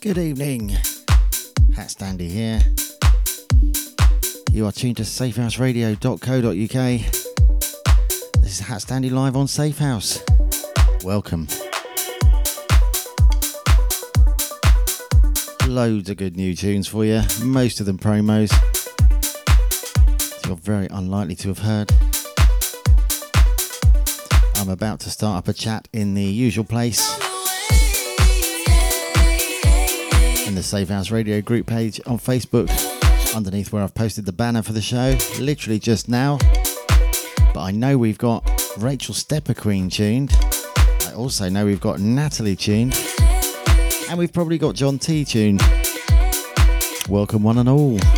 Good evening. HatStandy here. You are tuned to safehouseradio.co.uk. This is HatStandy live on Safehouse. Welcome. Loads of good new tunes for you, most of them promos. You're very unlikely to have heard. I'm about to start up a chat in the usual place the Safe House Radio group page on Facebook, underneath where I've posted the banner for the show, literally just now. But I know we've got Rachel Stepper Queen tuned. I also know we've got Natalie tuned. And we've probably got John T tuned. Welcome, one and all.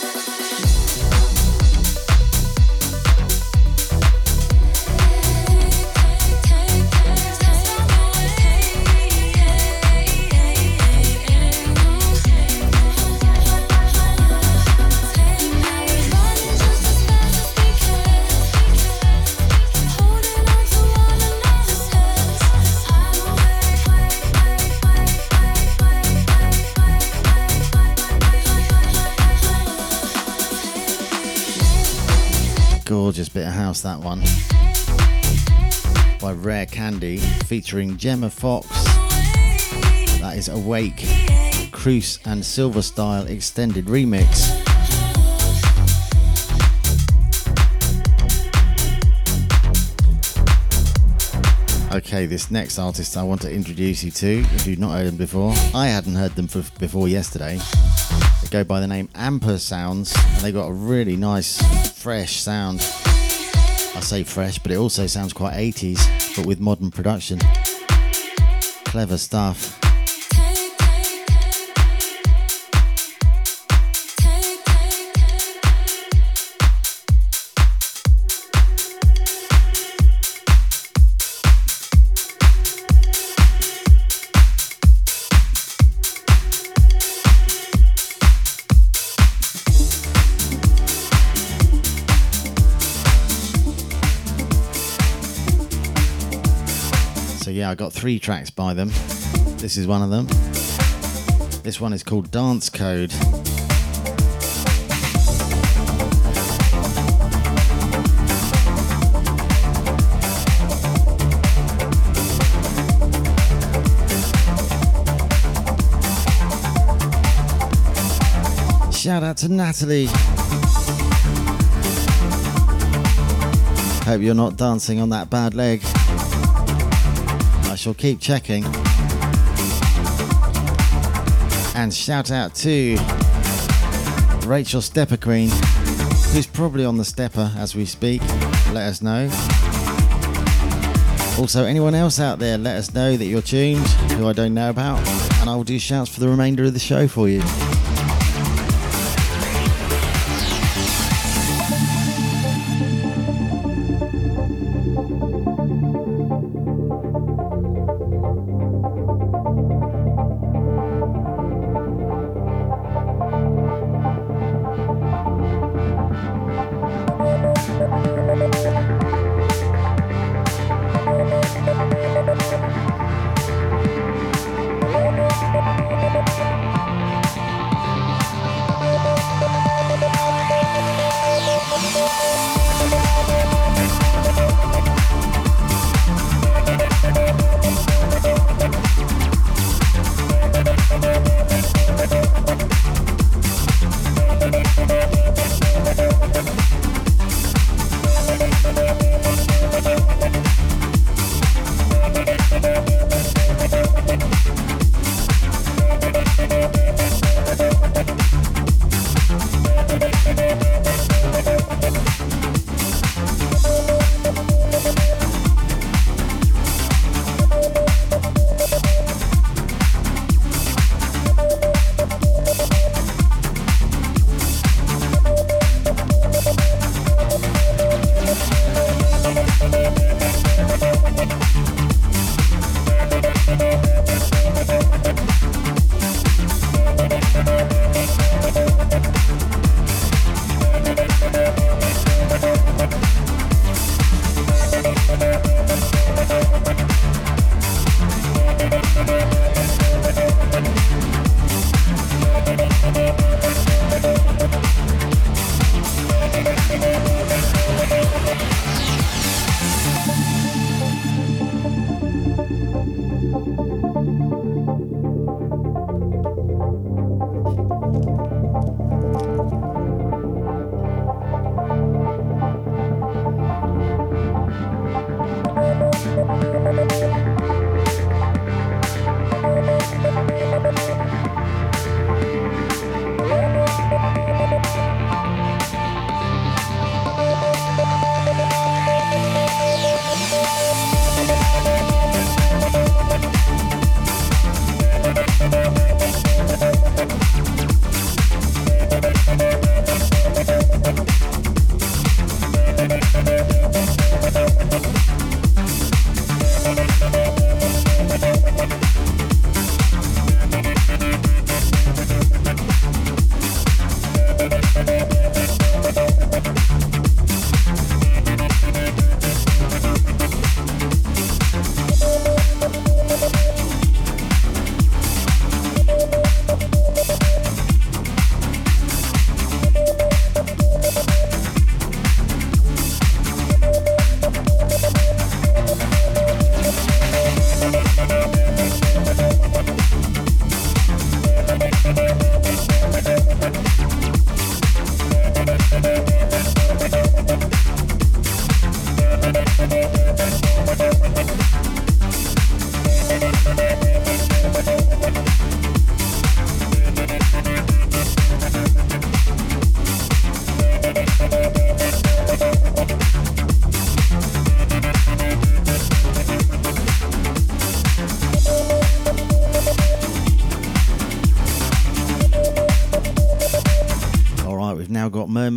That one. By Rare Candy, featuring Gemma Fox. That is Awake, Kroose and Silverstyle Extended Remix. Okay, this next artist I want to introduce you to, if you've not heard them before, I hadn't heard them before yesterday. They go by the name Ampersounds, and they got a really nice, fresh sound. I say fresh, but it also sounds quite 80s, but with modern production. Clever stuff. I got three tracks by them. This is one of them. This one is called Dance Code. Shout out to Natalie. Hope you're not dancing on that bad leg. Shall keep checking. And shout out to Rachel Stepper Queen, who's probably on the stepper as we speak. Let us know. Also, anyone else out there, let us know that you're tuned, who I don't know about, and I will do shouts for the remainder of the show for you.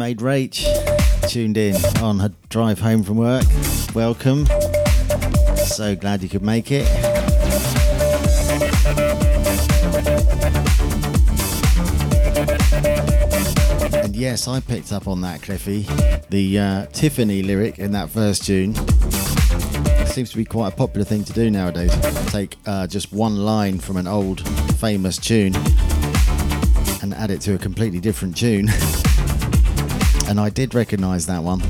Mermaid Rach tuned in on her drive home from work. Welcome. So glad you could make it. And yes, I picked up on that, Cliffy. The uh, Tiffany lyric in that first tune. Seems to be quite a popular thing to do nowadays. Take uh, just one line from an old famous tune and add it to a completely different tune. and I did recognise that one.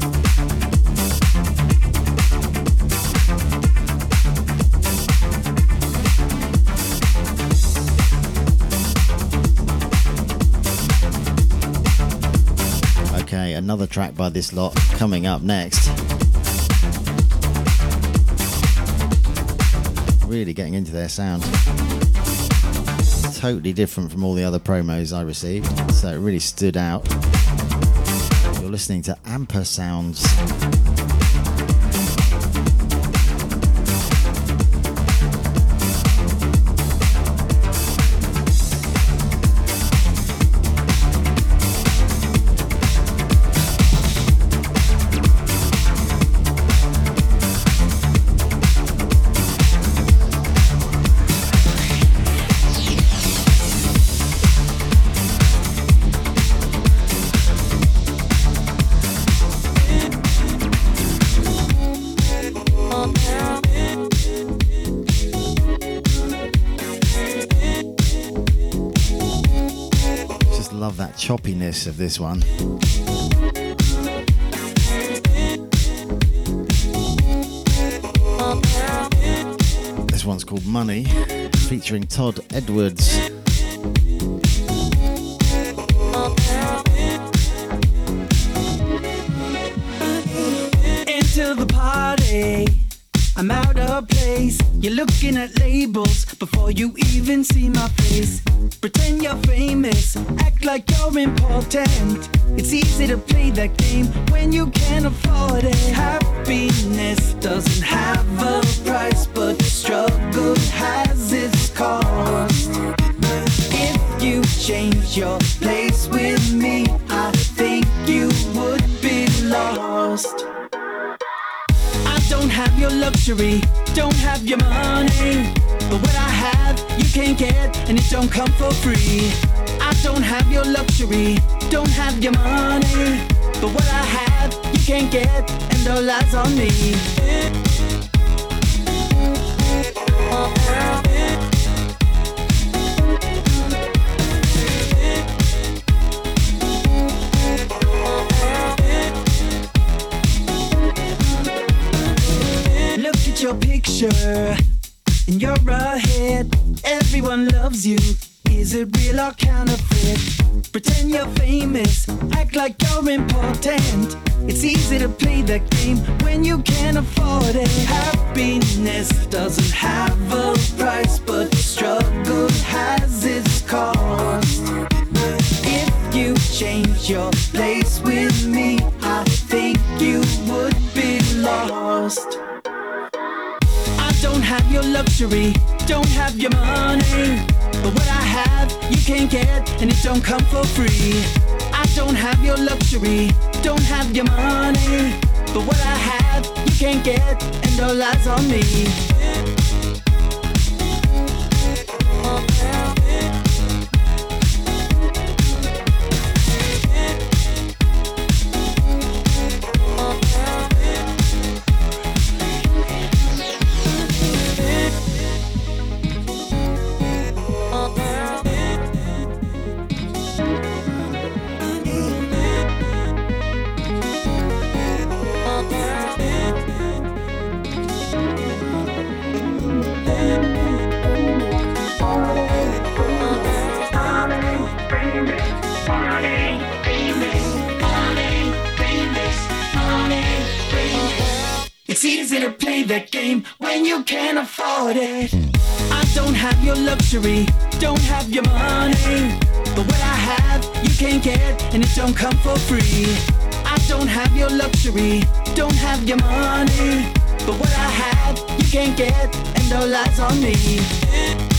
Okay, another track by this lot coming up next. Really getting into their sound. Totally different from all the other promos I received, so it really stood out. Listening to Ampersounds. Choppiness of this one. This one's called Money, featuring Todd Edwards. Picture and you're. Everyone loves you. Is it real or counterfeit? Pretend you're famous, act like you're important. It's easy to play that game when you can't afford it. Happiness doesn't have a price, but struggle has its cost. If you change your place with me, your luxury, don't have your money. But what I have, you can't get, and it don't come for free. I don't have your luxury, don't have your money. But what I have, you can't get, and all lies on me. It's easy to play that game when you can't afford it. I don't have your luxury, don't have your money. But what I have, you can't get, and it don't come for free. I don't have your luxury, don't have your money. But what I have, you can't get, and all eyes on me.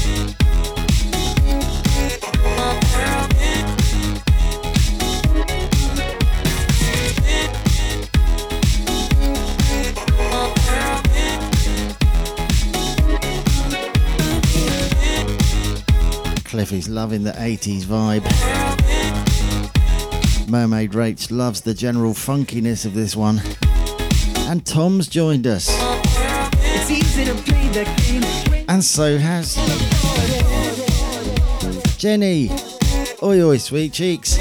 Cliffy's loving the 80s vibe. Mermaid Rach loves the general funkiness of this one. And Tom's joined us. It's And so has Jenny. Oi, oi, sweet cheeks.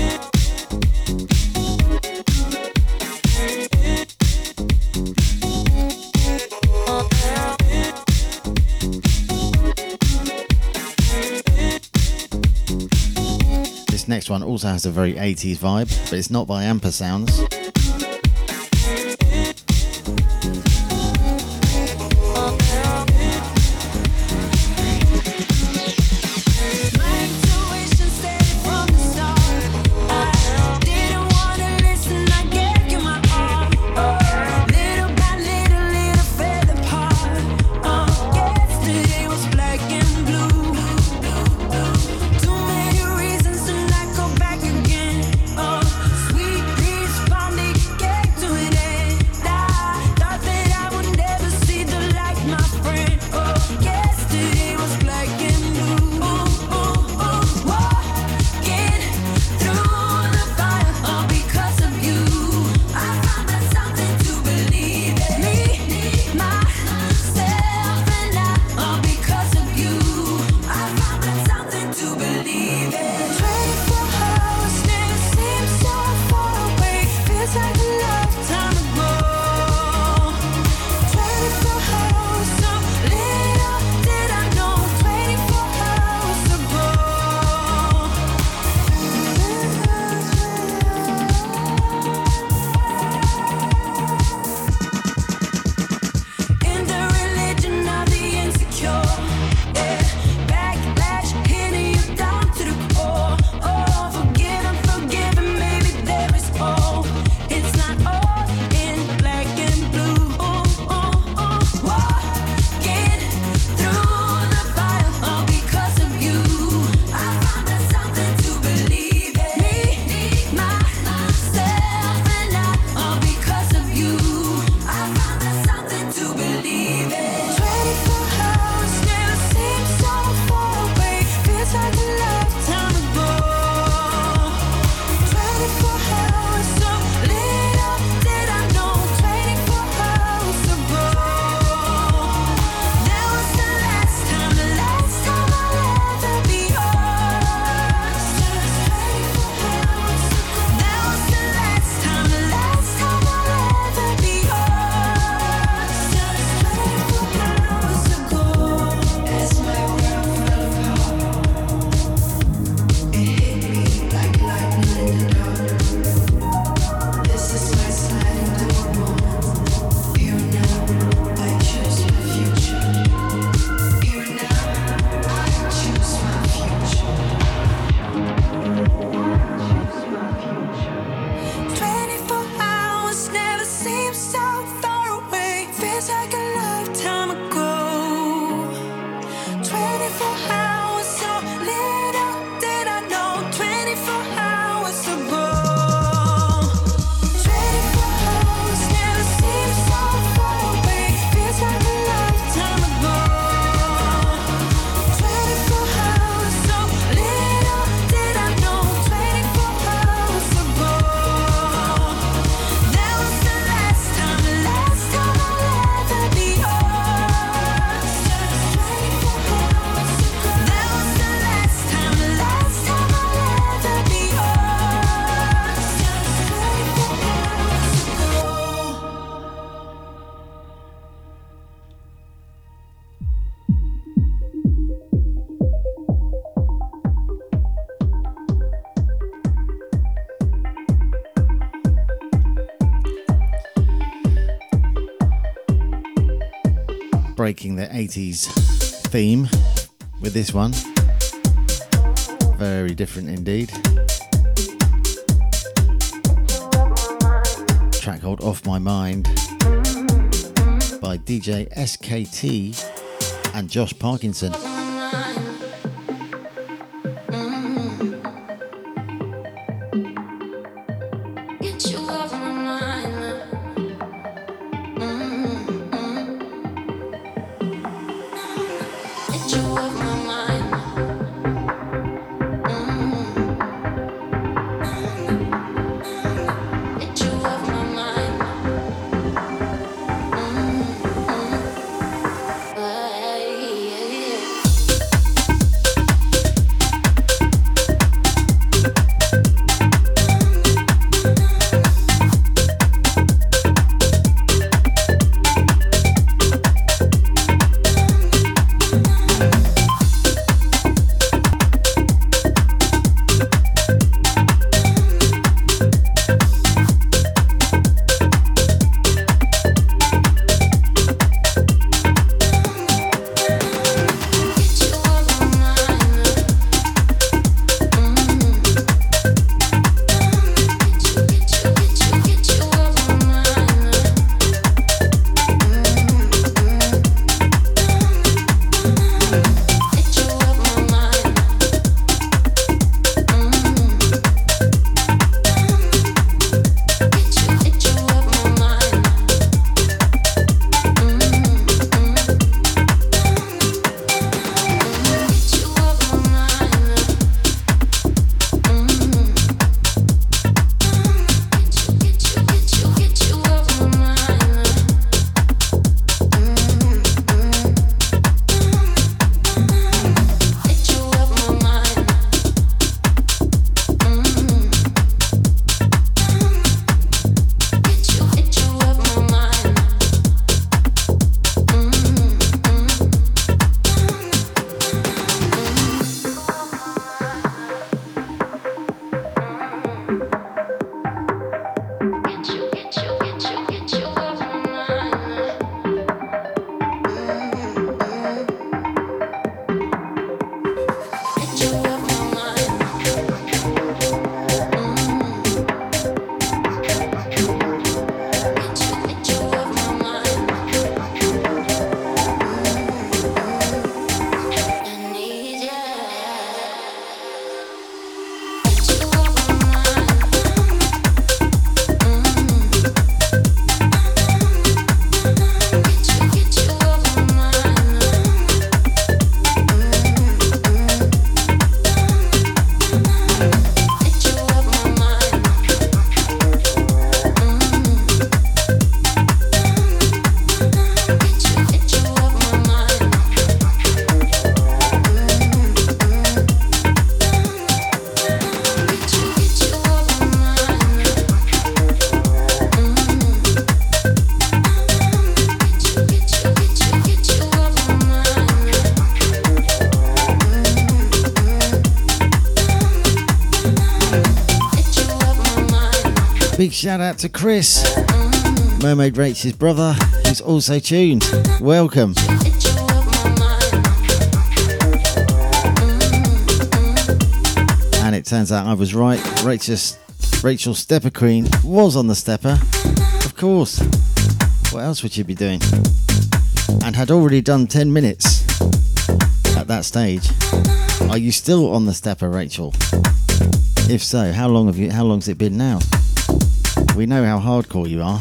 Next one also has a very 80s vibe, but it's not by Ampersounds. Breaking the 80s theme with this one. Very different indeed. track called Off My Mind by DJ SKT and Josh Parkinson. Shout out to Chris, Mermaid Rachel's brother, who's also tuned. Welcome. And it turns out I was right. Rachel's, Rachel Stepper Queen was on the stepper. Of course. What else would you be doing? And had already done 10 minutes at that stage. Are you still on the stepper, Rachel? If so, how long have you how long's it been now? We know how hardcore you are.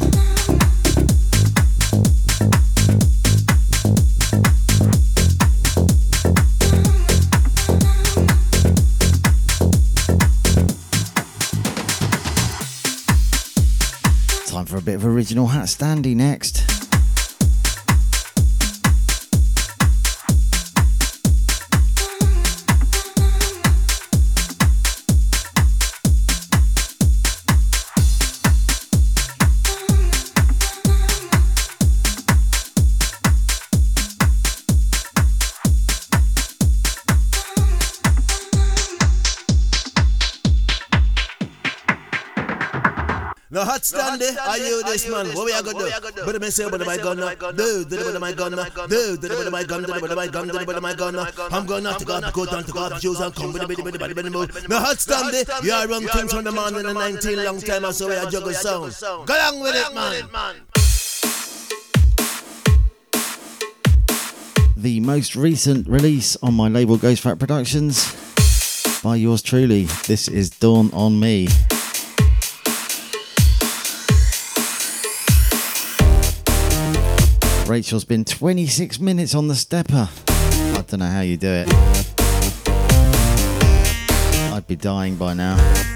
Time for a bit of original HatStandy next. Hot standy, are you this man? What we are gonna do? But me say, but my gun, do, do the my gun, do, do the my gun, do the my gun, do the my gun. I'm gonna take off, go down, take off shoes and come with the body, body, body, move. No hot standy, you are run things from the man in the 19 long time, so we are juggle sound. Go along with it, man. The most recent release on my label Ghost Fat Productions by yours truly. This is Dawn on Me. Rachel's been 26 minutes on the stepper. I don't know how you do it. I'd be dying by now.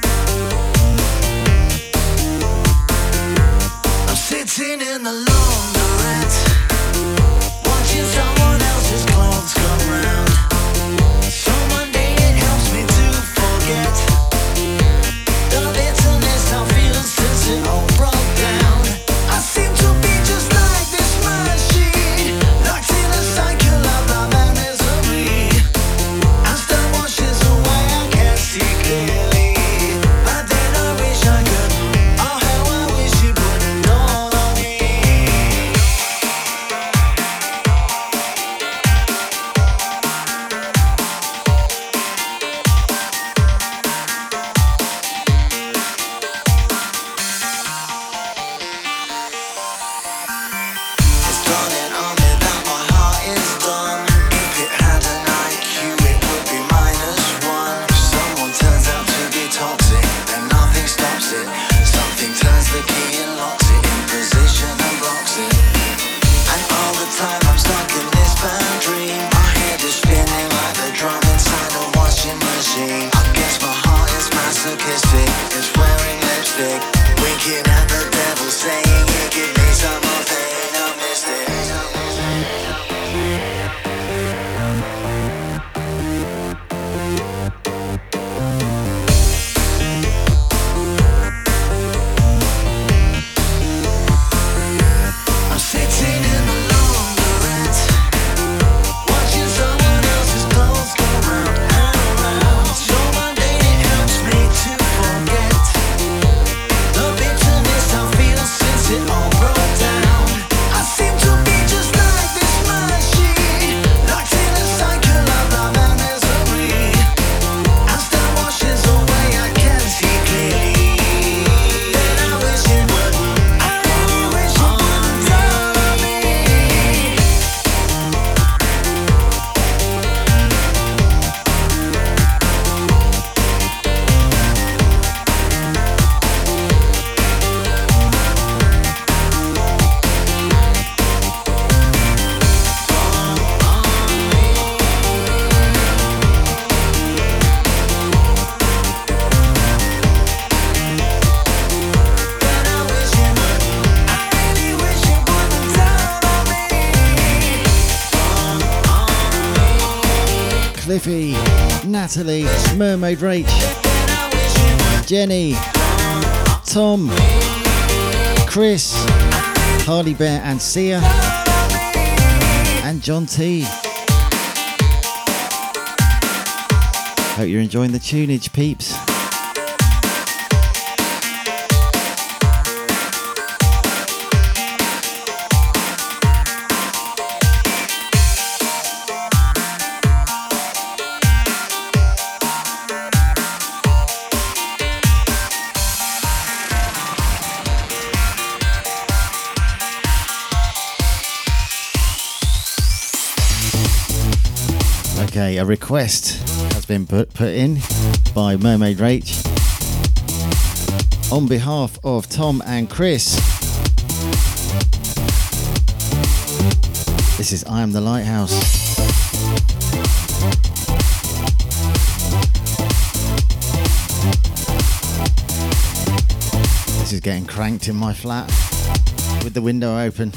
Cliffy, Natalie, Mermaid Rach, Jenny, Tom, Chris, Harley Bear and Sia, and John T. Hope you're enjoying the tunage, peeps. A request has been put, put in by Mermaid Rach on behalf of Tom and Chris. This is I Am the Lighthouse. This is getting cranked in my flat with the window open.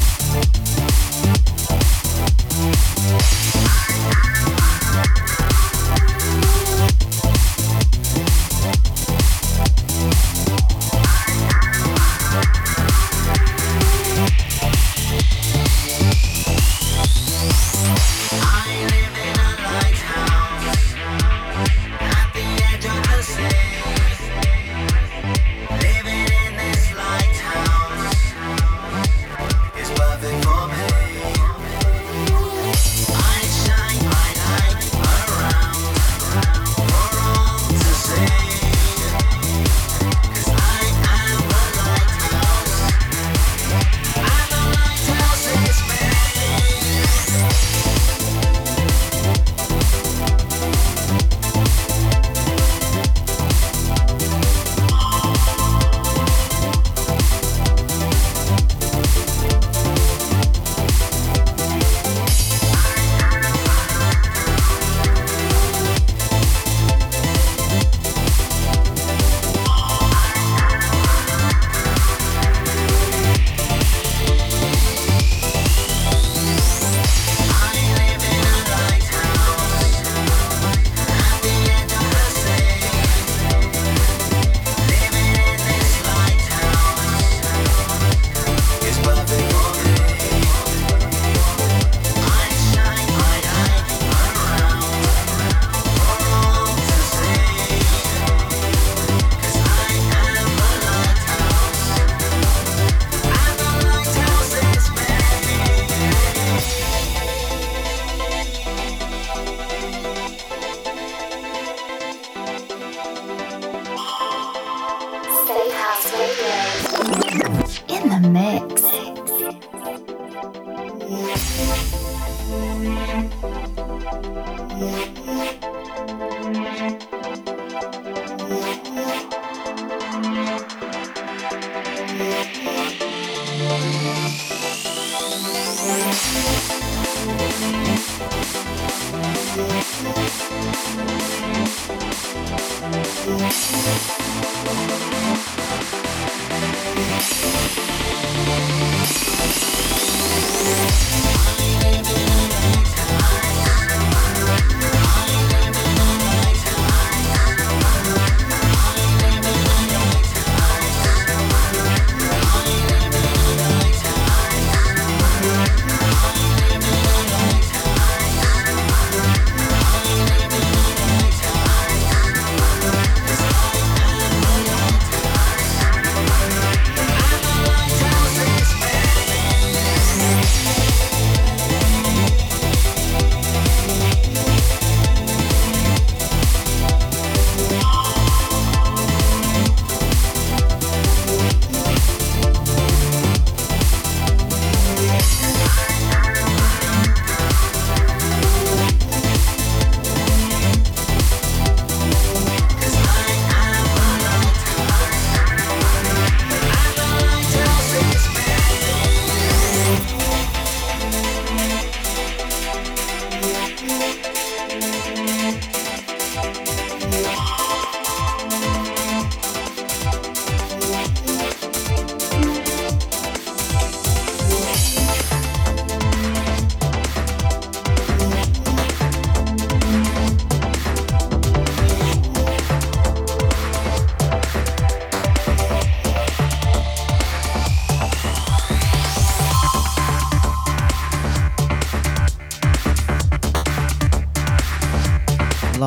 house.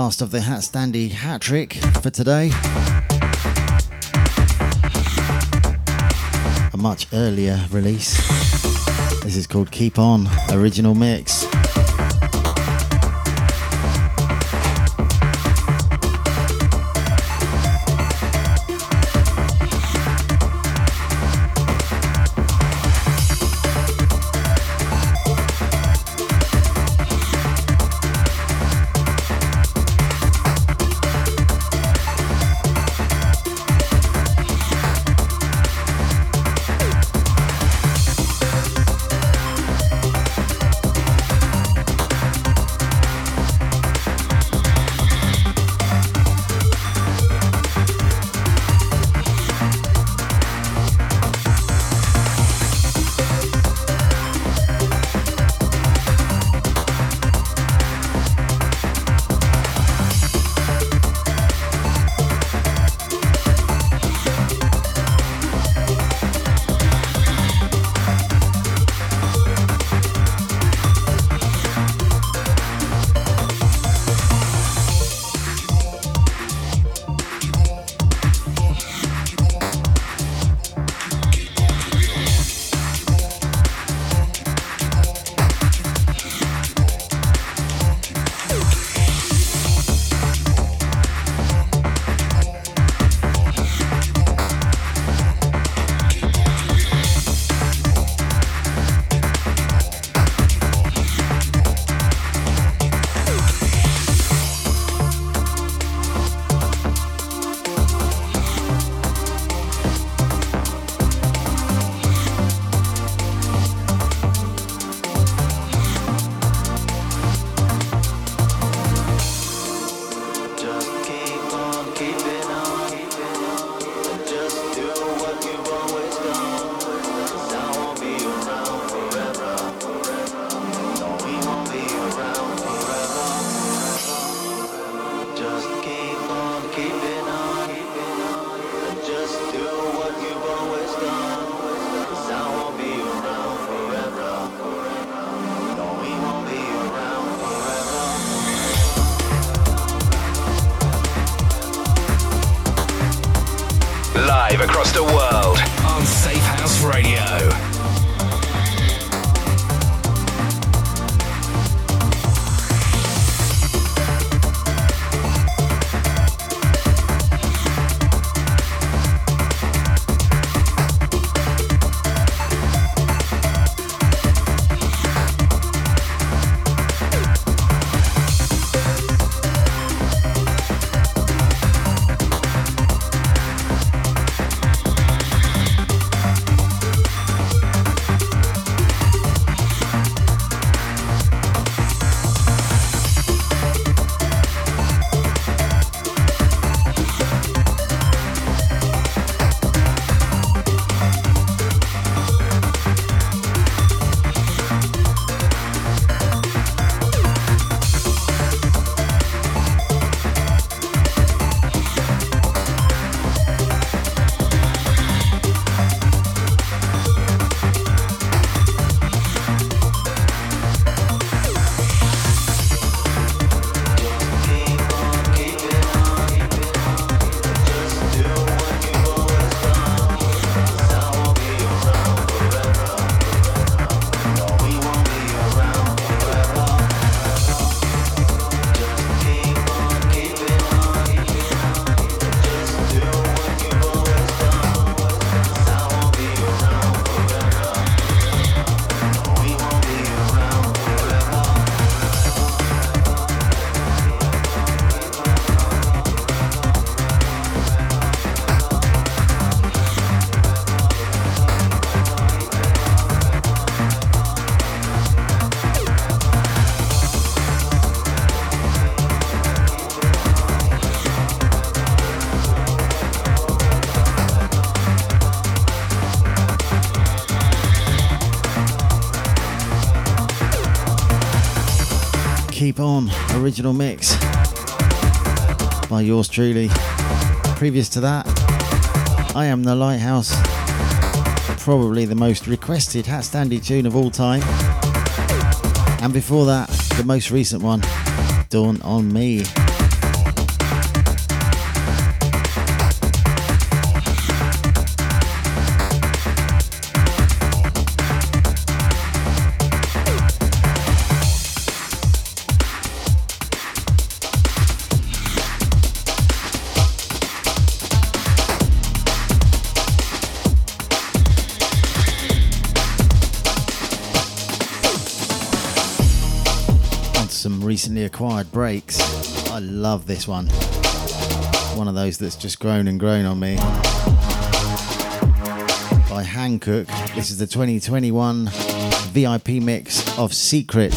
Last of the HatStandy hat trick for today. A much earlier release. This is called Keep On Original Mix. Keep On original mix by yours truly. Previous to that, I Am the Lighthouse, probably the most requested HatStandy tune of all time. And before that, the most recent one, Dawn on Me. Recently acquired breaks. I love this one. One of those that's just grown and grown on me. By Hankook. This is the 2021 VIP mix of Secret.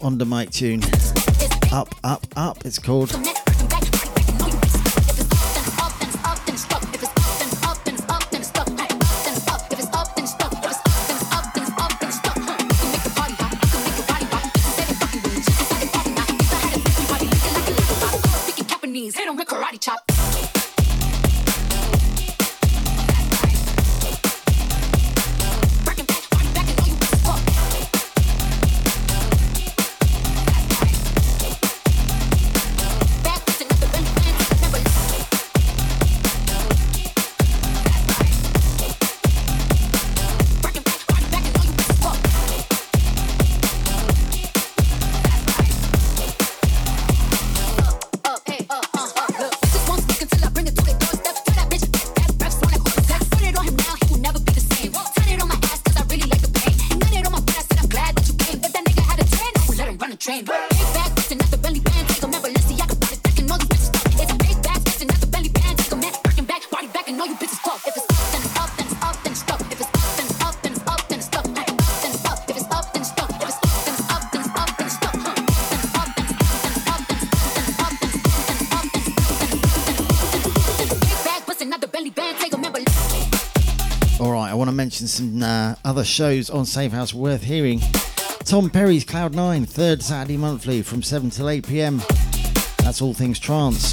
On the mic tune. Up, up, up, it's called. Shows on Safehouse worth hearing. Tom Perry's Cloud 9, third Saturday monthly from 7 till 8 pm. That's all things trance.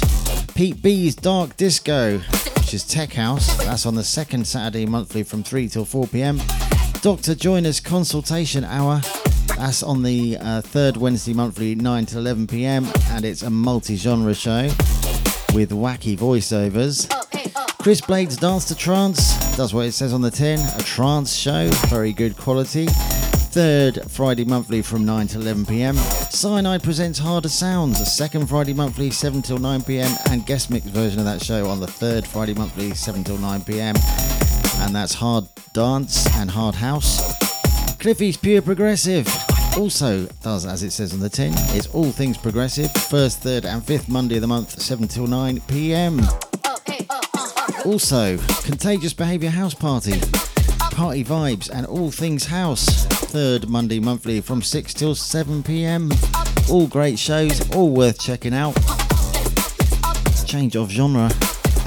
Pete B's Dark Disco, which is Tech House. That's on the second Saturday monthly from 3 till 4 pm. Dr. Joyner's Consultation Hour. That's on the uh, third Wednesday monthly, 9 to 11 pm, and it's a multi genre show with wacky voiceovers. Chris Blade's Dance to Trance does what it says on the tin. A trance show, very good quality. Third Friday monthly from 9 to 11 pm. Cyanide presents Harder Sounds, a second Friday monthly 7 till 9 pm, and guest mix version of that show on the third Friday monthly 7 till 9 pm. And that's Hard Dance and Hard House. Cliffy's Pure Progressive also does as it says on the tin. It's all things progressive. First, third, and fifth Monday of the month, 7 till 9 pm. Also, Contagious Behaviour House Party, Party Vibes, and All Things House. Third Monday monthly from 6 till 7 pm. All great shows, all worth checking out. Change of genre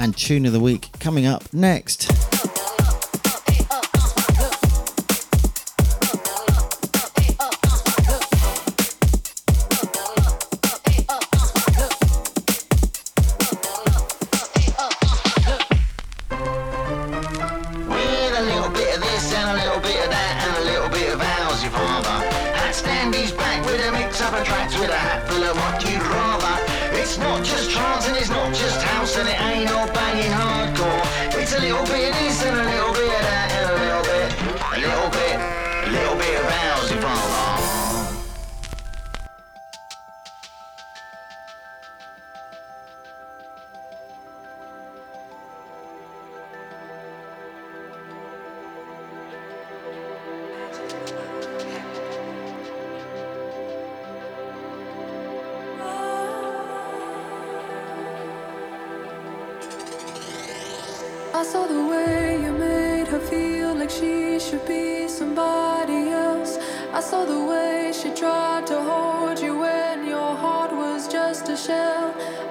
and tune of the week coming up next.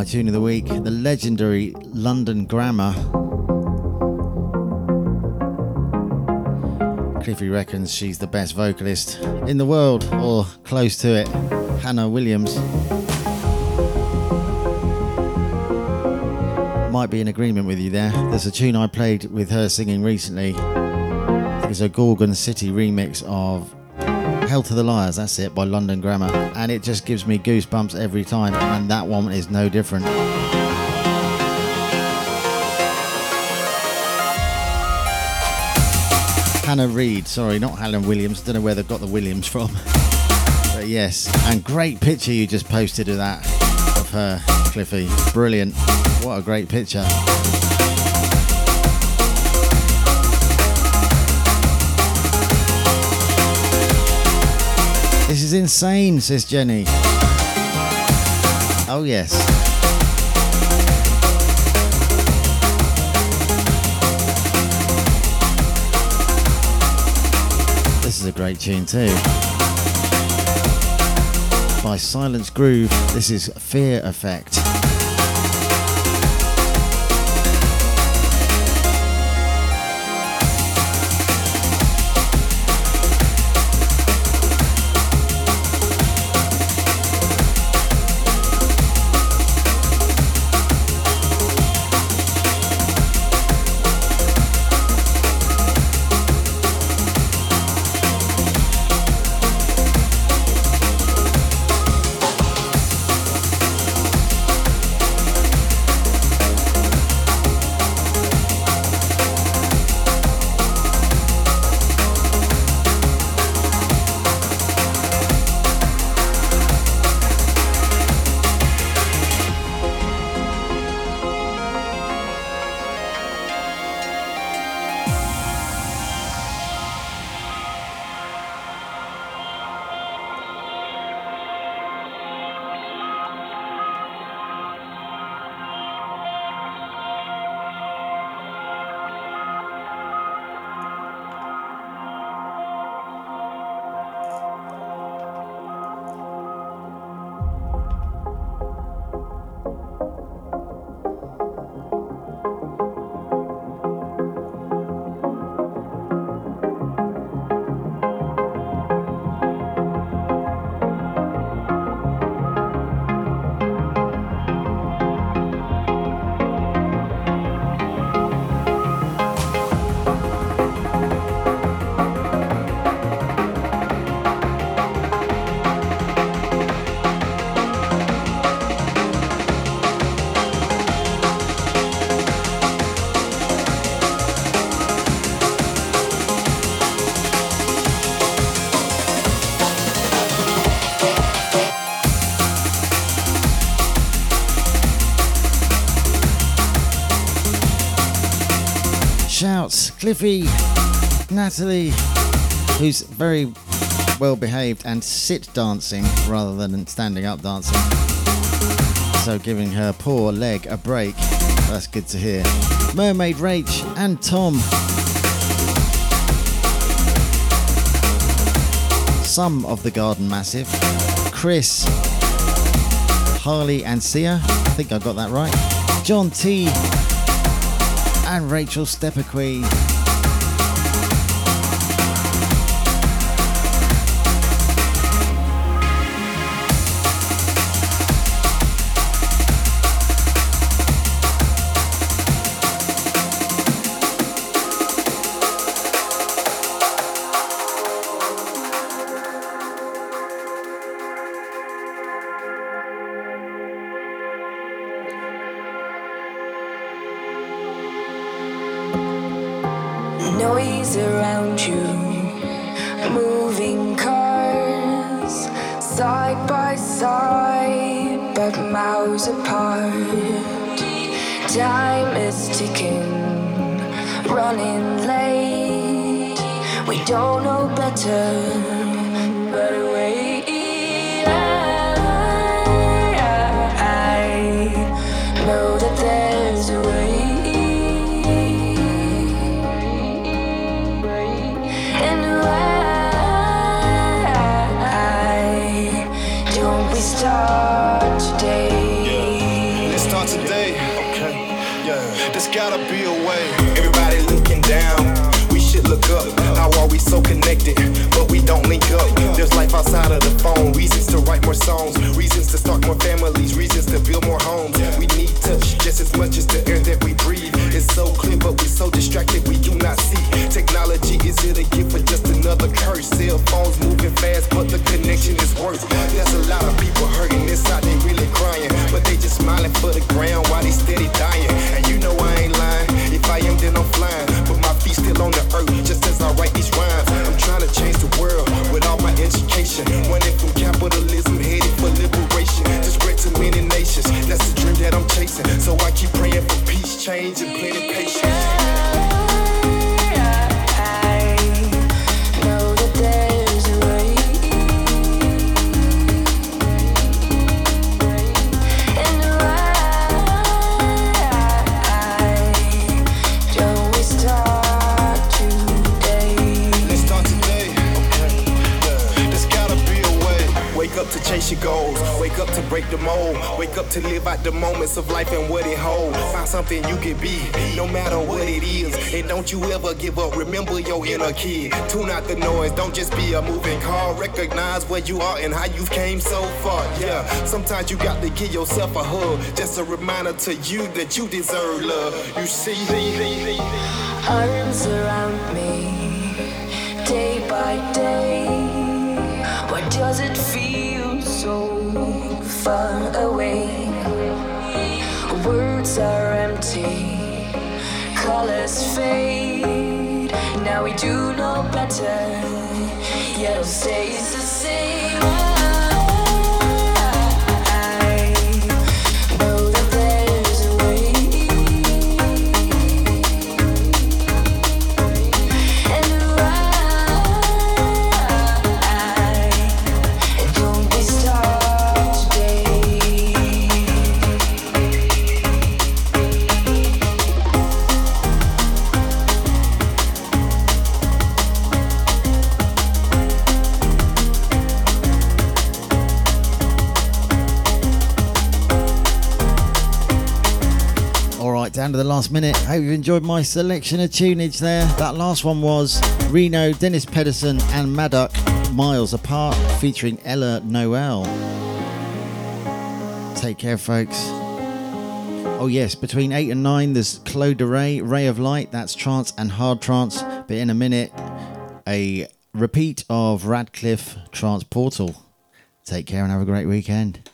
my tune of the week, the legendary London Grammar. Cliffy reckons she's the best vocalist in the world, or close to it. Hannah Williams. Might be in agreement with you there. There's a tune I played with her singing recently. It's a Gorgon City remix of Hell to the Liars, that's it, by London Grammar. And it just gives me goosebumps every time, and that one is no different. Hannah Reid, sorry, not Helen Williams. Don't know where they got the Williams from. But yes, and great picture you just posted of that, of her, Cliffy. Brilliant. What a great picture. This is insane, says Jenny. Oh, yes. This is a great tune, too. By Silence Groove, this is Fear Effect. Cliffy, Natalie, who's very well behaved and sit dancing rather than standing up dancing. So giving her poor leg a break. That's good to hear. Mermaid Rach and Tom. Some of the Garden Massive. Chris. Harley and Sia. I think I got that right. John T. And Rachel Stepperqueen. Side, but miles apart. Time is ticking, running late. We don't know better, up. How are we so connected? But we don't link up. There's life outside of the phone. Reasons to write more songs. Reasons to start more families. Reasons to build more homes. We need touch just as much as the air that we breathe. It's so clear, but we're so distracted we do not see. Technology is it a gift or just another curse? Cell phones moving fast, but the connection is worse. There's a lot of people hurting inside, they really crying. But they just smiling for the ground while they steady dying. And you know I ain't lying. If I am, then I'm flying. On the earth, just as I write these rhymes. I'm trying to change the world with all my education. Wake up to break the mold. Wake up to live out the moments of life and what it holds. Find something you can be, no matter what it is. And don't you ever give up. Remember your inner kid. Tune out the noise. Don't just be a moving car. Recognize where you are and how you've came so far. Yeah. Sometimes you got to give yourself a hug. Just a reminder to you that you deserve love. You see. arms around me day by day. Why does it feel far away? Words are empty, colors fade. Now we do know better, yet it stays the same. Down to the last minute. Hope you enjoyed my selection of tunage there. That last one was Rino, Dennis Pedersen, and Maduk, Miles Apart, featuring Ella Noel. Take care, folks. Oh, yes, between 8 and 9, there's Claude de Ray, Ray of Light. That's trance and hard trance. But in a minute, a repeat of Radcliffe Trance Portal. Take care and have a great weekend.